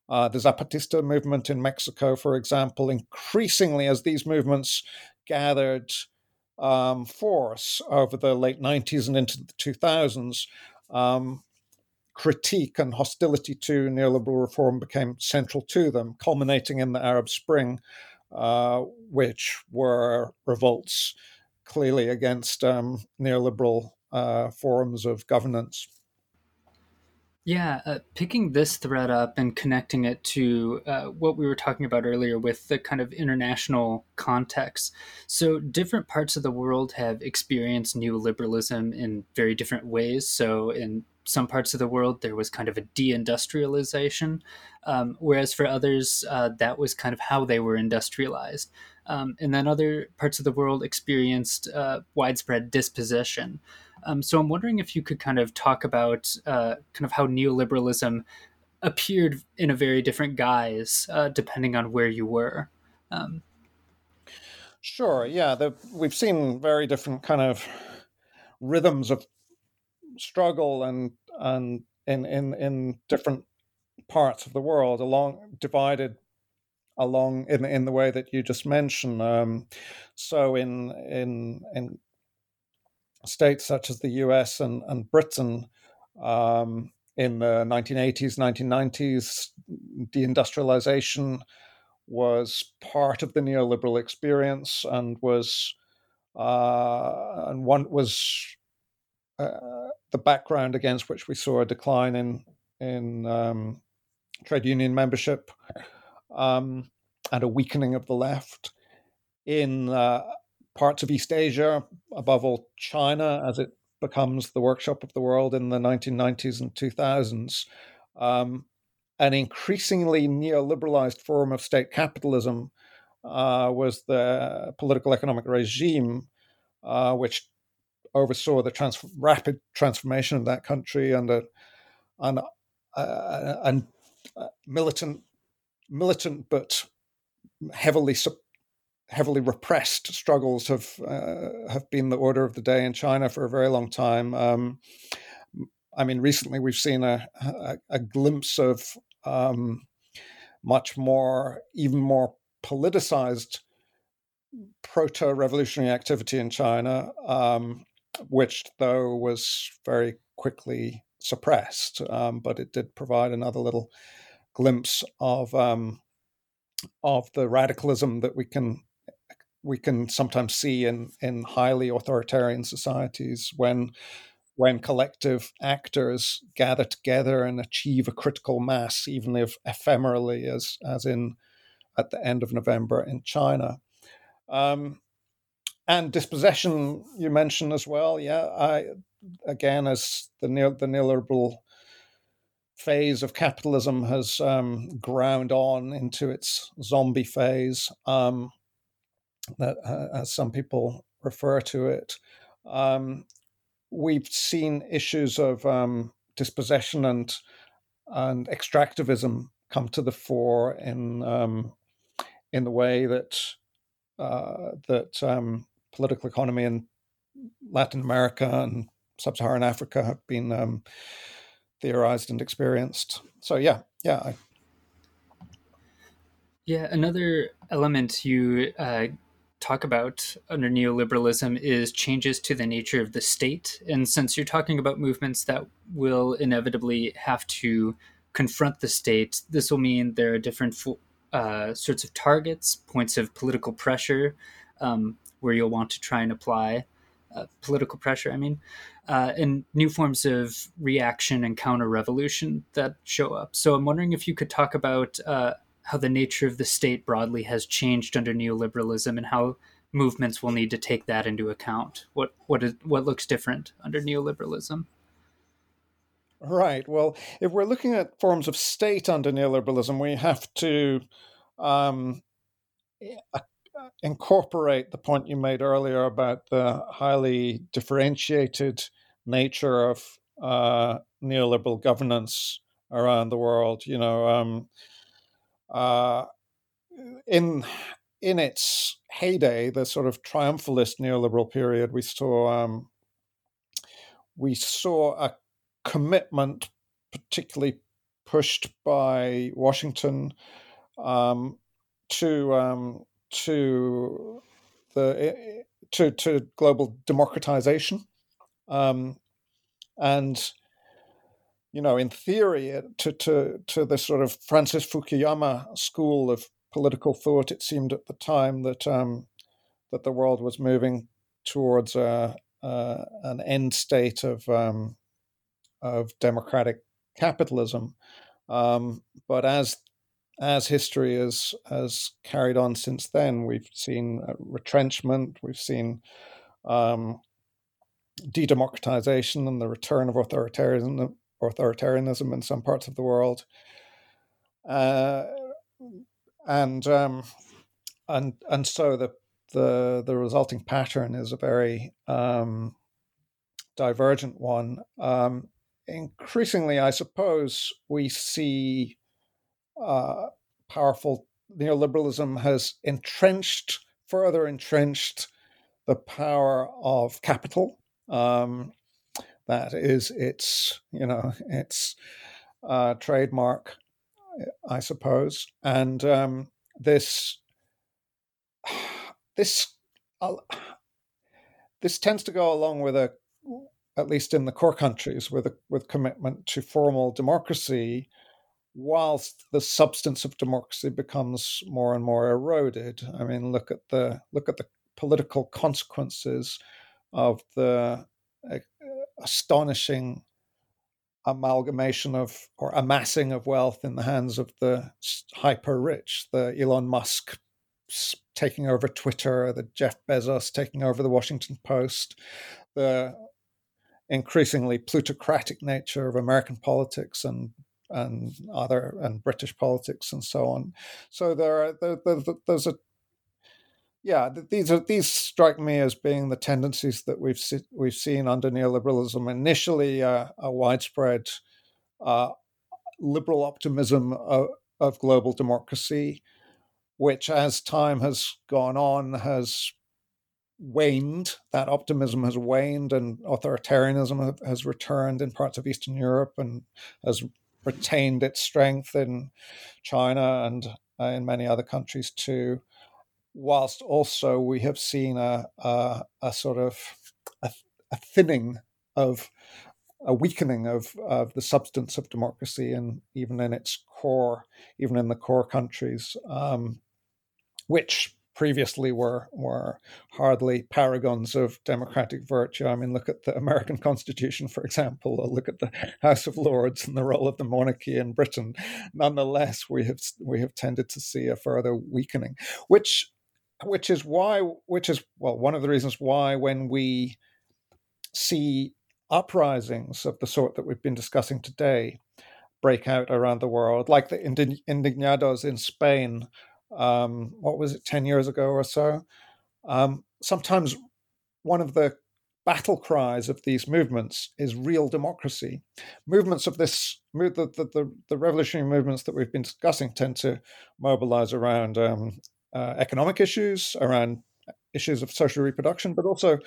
Uh, the Zapatista movement in Mexico, for example, increasingly as these movements gathered um, force over the late 90s and into the 2000s, um, critique and hostility to neoliberal reform became central to them, culminating in the Arab Spring, uh, which were revolts clearly against um, neoliberal uh, forms of governance. Yeah, uh, picking this thread up and connecting it to uh, what we were talking about earlier with the kind of international context. So, different parts of the world have experienced neoliberalism in very different ways. So, in some parts of the world, there was kind of a deindustrialization, um, whereas for others, uh, that was kind of how they were industrialized. Um, and then other parts of the world experienced uh, widespread dispossession. Um, so I'm wondering if you could kind of talk about uh, kind of how neoliberalism appeared in a very different guise uh, depending on where you were. Um, sure. Yeah, the, we've seen very different kind of rhythms of struggle and and in in in different parts of the world along divided along in in the way that you just mentioned. Um, so in in in states such as the U.S. and and Britain. Um, in the 1980s, 1990s, deindustrialization was part of the neoliberal experience and was uh, and one was uh, the background against which we saw a decline in in um, trade union membership um, and a weakening of the left in uh, parts of East Asia, above all China, as it becomes the workshop of the world in the 1990s and 2000s. Um, an increasingly neoliberalized form of state capitalism uh, was the political economic regime, uh, which oversaw the trans- rapid transformation of that country and and, uh, and militant, militant but heavily heavily repressed struggles have uh, have been the order of the day in China for a very long time. Um, I mean, recently we've seen a, a, a glimpse of um, much more, even more politicized proto-revolutionary activity in China, um, which though was very quickly suppressed, um, but it did provide another little glimpse of um, of the radicalism that we can we can sometimes see in in highly authoritarian societies when when collective actors gather together and achieve a critical mass, even if ephemerally, as as in at the end of November in China. Um, and dispossession you mentioned as well. Yeah, I again as the neo, the neoliberal phase of capitalism has um, ground on into its zombie phase, um, that uh, as some people refer to it. Um, we've seen issues of um, dispossession and and extractivism come to the fore in um, in the way that uh, that um, political economy in Latin America and sub-Saharan Africa have been um, theorized and experienced. So yeah, yeah. I... Yeah, another element you uh, talk about under neoliberalism is changes to the nature of the state. And since you're talking about movements that will inevitably have to confront the state, this will mean there are different uh, sorts of targets, points of political pressure, um, where you'll want to try and apply uh, political pressure, I mean, uh, and new forms of reaction and counter revolution that show up. So I'm wondering if you could talk about uh, how the nature of the state broadly has changed under neoliberalism and how movements will need to take that into account. What what is what looks different under neoliberalism? Right. Well, if we're looking at forms of state under neoliberalism, we have to um, incorporate the point you made earlier about the highly differentiated nature of uh, neoliberal governance around the world. You know, um, uh, in in its heyday, the sort of triumphalist neoliberal period, we saw um, we saw a commitment, particularly pushed by Washington, um, to um, to the to to global democratization, um, and you know, in theory, to to to the sort of Francis Fukuyama school of political thought, it seemed at the time that um, that the world was moving towards a, a, an end state of um, of democratic capitalism. Um, but as as history has has carried on since then, we've seen retrenchment, we've seen um, de-democratization and the return of authoritarianism, authoritarianism in some parts of the world, uh, and um, and and so the the the resulting pattern is a very um, divergent one. Um, increasingly, I suppose, we see uh, powerful neoliberalism has entrenched, further entrenched the power of capital. Um, that is its, you know, its uh, trademark, I suppose. And um, this, this, uh, this tends to go along with a at least in the core countries, with a, with commitment to formal democracy, whilst the substance of democracy becomes more and more eroded. I mean, look at the look at the political consequences of the uh, astonishing amalgamation of or amassing of wealth in the hands of the hyper rich, the Elon Musk taking over Twitter, the Jeff Bezos taking over the Washington Post, the increasingly plutocratic nature of American politics and and other and British politics and so on. So there are there, there, there's a yeah these are these strike me as being the tendencies that we've we've seen under neoliberalism. Initially, uh, a widespread uh, liberal optimism of, of global democracy, which as time has gone on has waned. That optimism has waned, and authoritarianism has returned in parts of Eastern Europe and has retained its strength in China and uh, in many other countries too. Whilst also we have seen a, a, a sort of a, a, thinning of a weakening of, of the substance of democracy and even in its core, even in the core countries, um, which previously were were hardly paragons of democratic virtue. I mean, look at the American Constitution, for example, or look at the House of Lords and the role of the monarchy in Britain. Nonetheless, we have we have tended to see a further weakening, which which is why which is well one of the reasons why when we see uprisings of the sort that we've been discussing today break out around the world, like the indignados in Spain um, what was it, 10 years ago or so. Um, sometimes one of the battle cries of these movements is real democracy. Movements of this, the, the, the, revolutionary movements that we've been discussing tend to mobilize around um, uh, economic issues, around issues of social reproduction, but also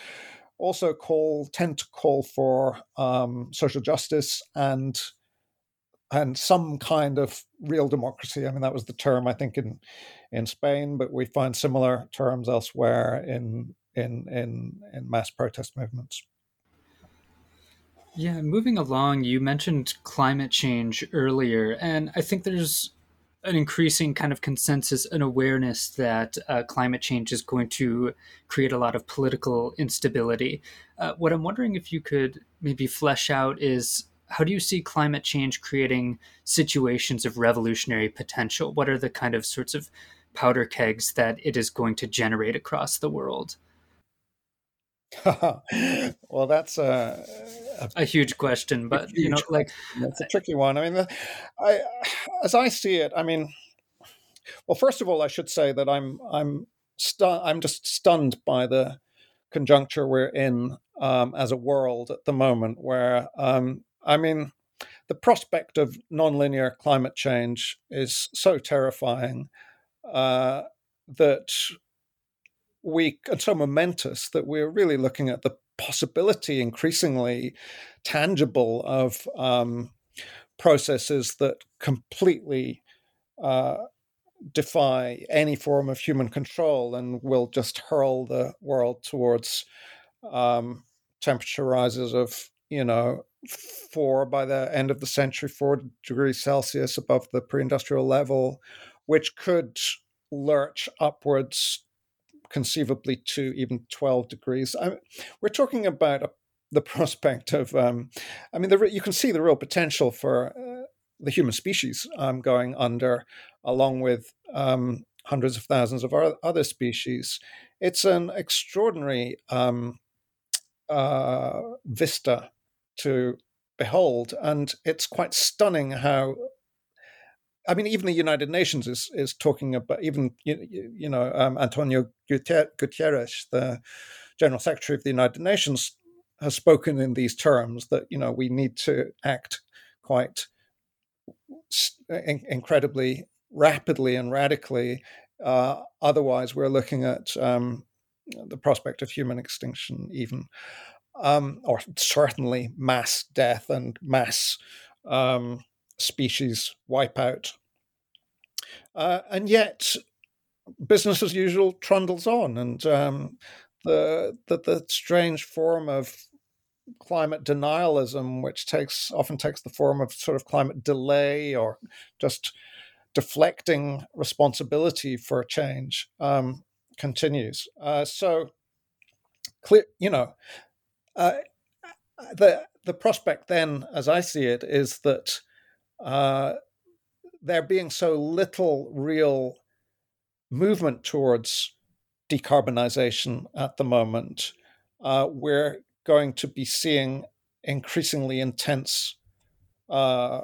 also call tend to call for um, social justice and and some kind of real democracy. I mean, that was the term I think in in Spain, but we find similar terms elsewhere in in in in mass protest movements. Yeah, moving along, you mentioned climate change earlier, and I think there's an increasing kind of consensus and awareness that uh, climate change is going to create a lot of political instability. Uh, what I'm wondering if you could maybe flesh out is how do you see climate change creating situations of revolutionary potential? What are the kind of sorts of powder kegs that it is going to generate across the world? well, that's a, a, a huge question, but you know, like that's a tricky one. I mean, I, as I see it, I mean, well, first of all, I should say that I'm I'm stu- I'm just stunned by the conjuncture we're in um, as a world at the moment, where um, I mean, the prospect of nonlinear climate change is so terrifying uh, that we and so momentous that we're really looking at the possibility, increasingly tangible, of um, processes that completely uh, defy any form of human control and will just hurl the world towards um, temperature rises of you know four by the end of the century, four degrees Celsius above the pre-industrial level, which could lurch upwards conceivably to even 12 degrees. I, we're talking about a, the prospect of, um, I mean, the, you can see the real potential for uh, the human species um, going under, along with um, hundreds of thousands of other species. It's an extraordinary um, uh, vista to behold, and it's quite stunning how. I mean, even the United Nations is is talking about even you, you know um, Antonio Guterres, the General Secretary of the United Nations, has spoken in these terms that you know we need to act quite in- incredibly rapidly and radically. Uh, otherwise, we're looking at um, the prospect of human extinction, even um, or certainly mass death and mass um, species wipeout. Uh, and yet, business as usual trundles on, and um, the, the the strange form of climate denialism, which takes often takes the form of sort of climate delay or just deflecting responsibility for change, um, continues. Uh, so, clear, you know, uh, the the prospect then, as I see it, is that uh, there being so little real movement towards decarbonization at the moment, uh, we're going to be seeing increasingly intense uh,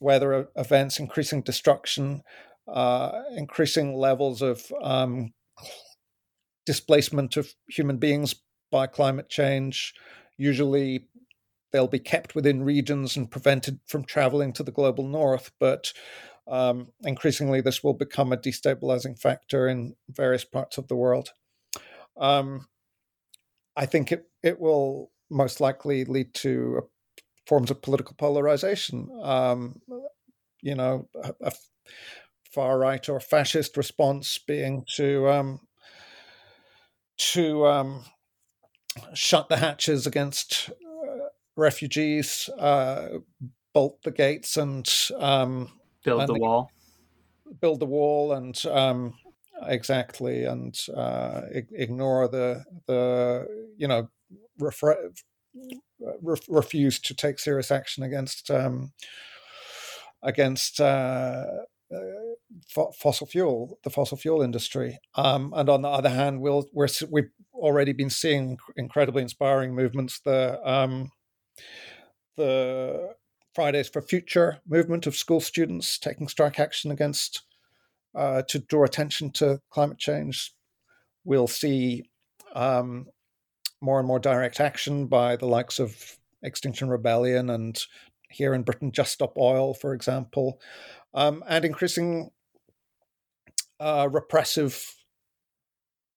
weather events, increasing destruction, uh, increasing levels of um, displacement of human beings by climate change. Usually, they'll be kept within regions and prevented from traveling to the global north, but um, increasingly, this will become a destabilizing factor in various parts of the world. Um, I think it, it will most likely lead to forms of political polarization. Um, you know, a, a, far right or fascist response being to um, to um, shut the hatches against uh, refugees, uh, bolt the gates, and um, build and the wall. Build the wall, and um, exactly, and uh, ignore the the you know refre- re- refuse to take serious action against um, against. Uh, fossil fuel, the fossil fuel industry, um, and on the other hand, we'll, we're, we've already been seeing incredibly inspiring movements. The um, the Fridays for Future movement of school students taking strike action against uh, to draw attention to climate change. We'll see um, more and more direct action by the likes of Extinction Rebellion and here in Britain, Just Stop Oil, for example, um, and increasing uh, repressive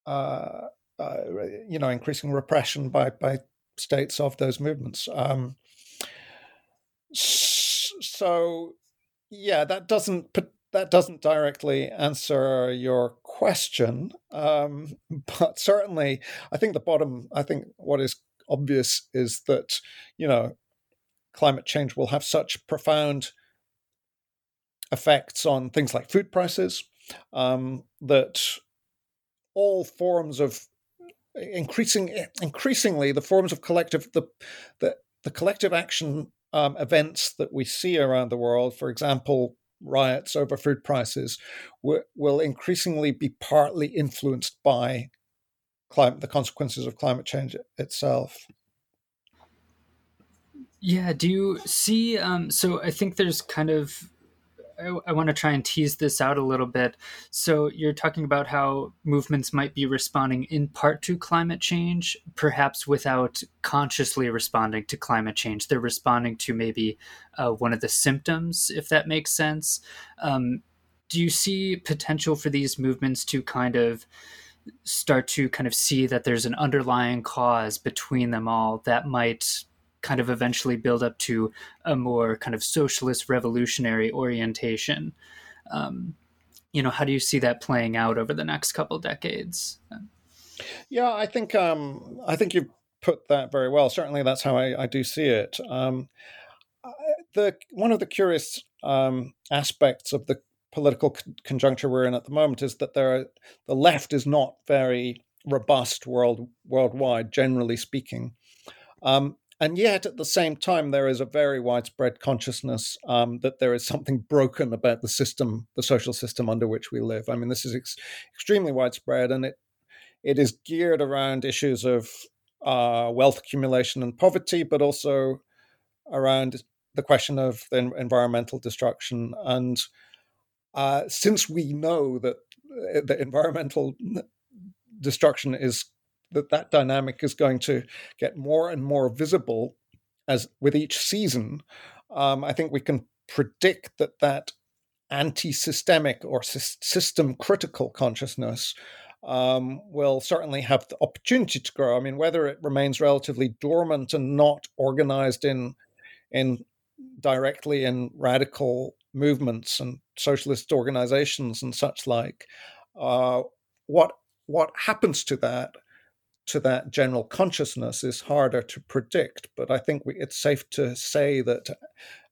uh, uh, you know, increasing repression by by states of those movements. Um, so, yeah, that doesn't that doesn't directly answer your question, um, but certainly, I think the bottom. I think what is obvious is that you know, climate change will have such profound effects on things like food prices um, that all forms of increasing increasingly the forms of collective the the, the collective action um, events that we see around the world, for example, riots over food prices, w- will increasingly be partly influenced by climate, the consequences of climate change itself. Yeah. Do you see? Um, so I think there's kind of I, I want to try and tease this out a little bit. So you're talking about how movements might be responding in part to climate change, perhaps without consciously responding to climate change. They're responding to maybe uh, one of the symptoms, if that makes sense. Um, do you see potential for these movements to kind of start to kind of see that there's an underlying cause between them all that might kind of eventually build up to a more kind of socialist revolutionary orientation. Um, you know, how do you see that playing out over the next couple decades? Yeah, I think um, I think you put that very well. Certainly, that's how I, I do see it. Um, the one of the curious um, aspects of the political conjuncture we're in at the moment is that there are, the left is not very robust world worldwide, generally speaking. Um, and yet, at the same time, there is a very widespread consciousness um, that there is something broken about the system, the social system under which we live. I mean, this is ex- extremely widespread, and it it is geared around issues of uh, wealth accumulation and poverty, but also around the question of the environmental destruction. And uh, since we know that uh, the environmental destruction is that that dynamic is going to get more and more visible as with each season. Um, I think we can predict that that anti-systemic or system critical consciousness um, will certainly have the opportunity to grow. I mean, whether it remains relatively dormant and not organized in in directly in radical movements and socialist organizations and such like, uh, what what happens to that to that general consciousness is harder to predict. But I think we, it's safe to say that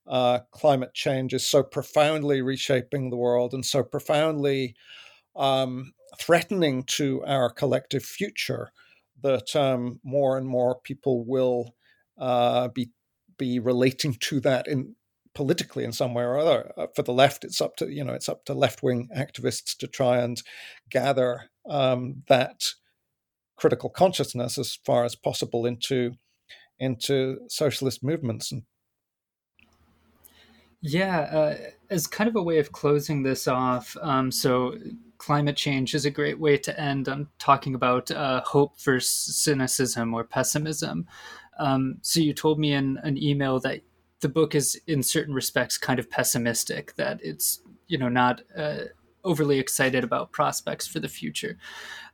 uh, climate change is so profoundly reshaping the world and so profoundly um, threatening to our collective future that um, more and more people will uh, be be relating to that in politically in some way or other. Uh, for the left, it's up to you know it's up to left wing activists to try and gather um, that critical consciousness as far as possible into into socialist movements and yeah uh, as kind of a way of closing this off um, so climate change is a great way to end. On talking about uh, hope versus cynicism or pessimism. Um, so you told me in an email that the book is in certain respects kind of pessimistic that it's you know not uh, overly excited about prospects for the future.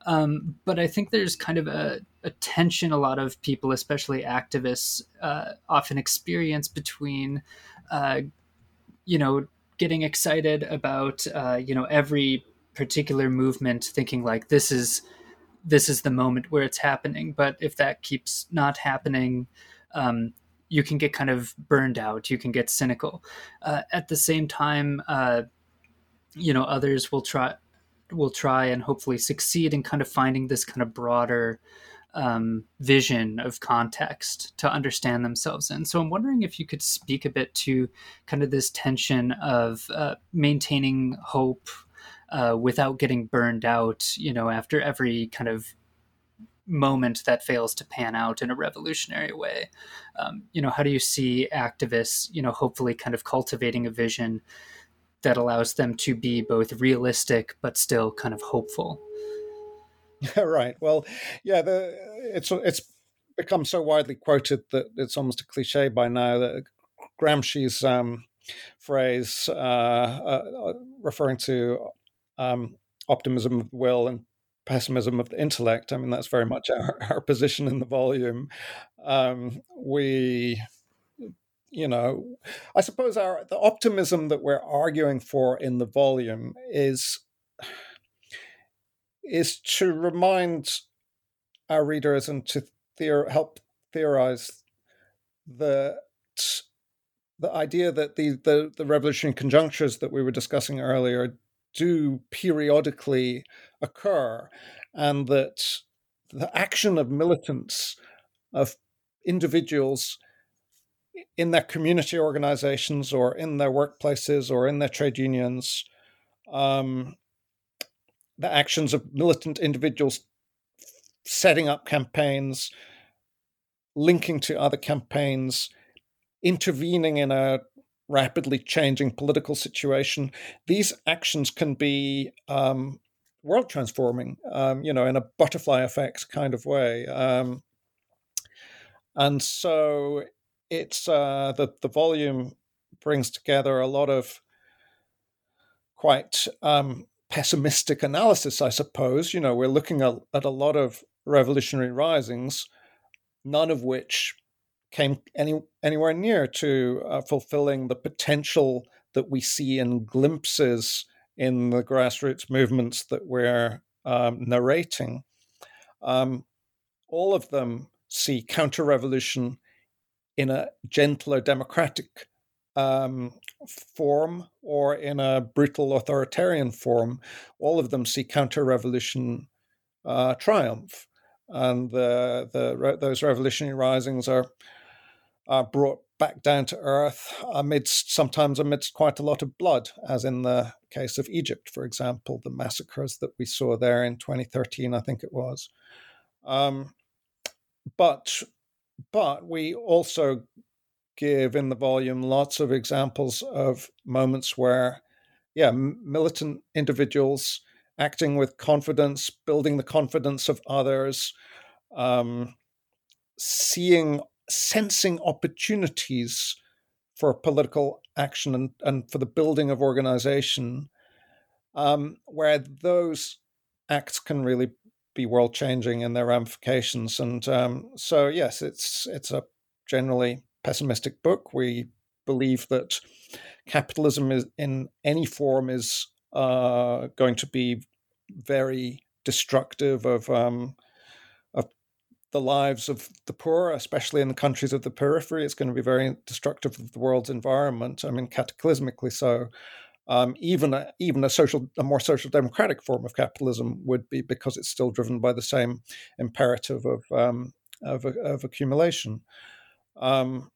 Um, but I think there's kind of a, a, tension a lot of people, especially activists, uh, often experience between, uh, you know, getting excited about, uh, you know, every particular movement, thinking like this is this is the moment where it's happening. But if that keeps not happening, um, you can get kind of burned out. You can get cynical. Uh, at the same time uh, you know others will try will try and hopefully succeed in kind of finding this kind of broader um, vision of context to understand themselves in. So I'm wondering if you could speak a bit to kind of this tension of uh, maintaining hope uh, without getting burned out, you know, after every kind of moment that fails to pan out in a revolutionary way. Um, you know, how do you see activists, you know, hopefully kind of cultivating a vision that allows them to be both realistic but still kind of hopeful. Yeah, right. Well, yeah, the, it's it's become so widely quoted that it's almost a cliche by now. That Gramsci's um, phrase uh, uh, referring to um, optimism of the will and pessimism of the intellect. I mean, that's very much our, our position in the volume. Um, we you know, I suppose our the optimism that we're arguing for in the volume is is to remind our readers and to theor- help theorize the the idea that the, the the revolutionary conjunctures that we were discussing earlier do periodically occur, and that the action of militants of individuals in their community organizations or in their workplaces or in their trade unions, um, the actions of militant individuals setting up campaigns, linking to other campaigns, intervening in a rapidly changing political situation. These actions can be um, world transforming, um, you know, in a butterfly effect kind of way. Um, and so it's uh, the the volume brings together a lot of quite um, pessimistic analysis, I suppose. You know, we're looking at, at a lot of revolutionary risings, none of which came any anywhere near to uh, fulfilling the potential that we see in glimpses in the grassroots movements that we're um, narrating. Um, all of them see counter revolution in a gentler democratic um, form or in a brutal authoritarian form, all of them see counter revolution uh, triumph. And the, the, those revolutionary risings are, are brought back down to earth amidst sometimes amidst quite a lot of blood, as in the case of Egypt, for example, the massacres that we saw there in 2013, I think it was. Um, but but we also give in the volume lots of examples of moments where, yeah, militant individuals acting with confidence, building the confidence of others, um, seeing, sensing opportunities for political action and, and for the building of organization, um, where those acts can really be world changing in their ramifications. And um, so, yes, it's it's a generally pessimistic book. We believe that capitalism is in any form is uh, going to be very destructive of um, of the lives of the poor, especially in the countries of the periphery. It's going to be very destructive of the world's environment. I mean, cataclysmically so. Um, even a, even a social, a more social democratic form of capitalism would be because it's still driven by the same imperative of um, of, of, accumulation. Um,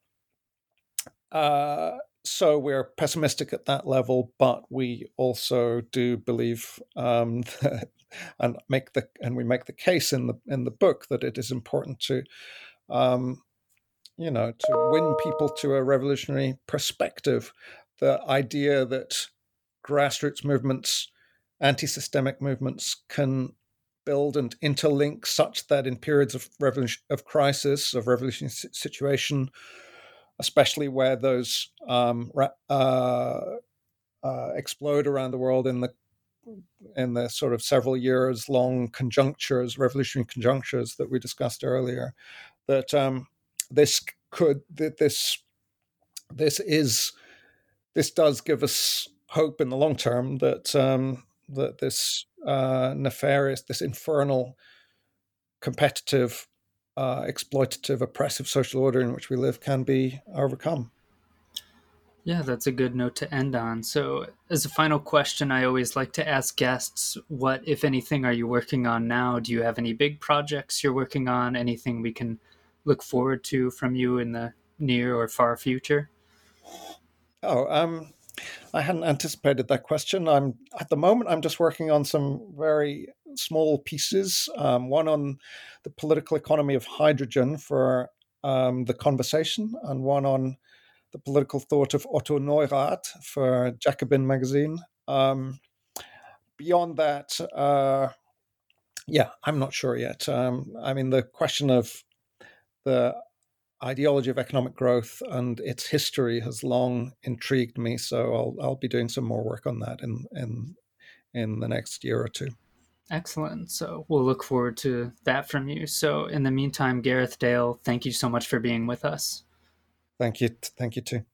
uh, so we're pessimistic at that level, but we also do believe um, that, and make the and we make the case in the in the book that it is important to, um, you know, to win people to a revolutionary perspective. The idea that grassroots movements, anti-systemic movements, can build and interlink such that in periods of revolution of crisis of revolutionary situation especially where those um, uh, uh, explode around the world in the in the sort of several years long conjunctures, revolutionary conjunctures that we discussed earlier, that um, this could that this this is this does give us hope in the long term that um, that this uh, nefarious, this infernal, competitive uh, exploitative, oppressive social order in which we live can be overcome. Yeah, that's a good note to end on. So, as a final question, I always like to ask guests what, if anything, are you working on now? Do you have any big projects you're working on? Anything we can look forward to from you in the near or far future? Oh, um, I hadn't anticipated that question. I'm at the moment. I'm just working on some very small pieces. Um, one on the political economy of hydrogen for um, the conversation, and one on the political thought of Otto Neurath for Jacobin magazine. Um, beyond that, uh, yeah, I'm not sure yet. Um, I mean, the question of the ideology of economic growth and its history has long intrigued me. So I'll I'll be doing some more work on that in in in the next year or two. Excellent. So we'll look forward to that from you. So in the meantime, Gareth Dale, thank you so much for being with us. Thank you. Thank you too.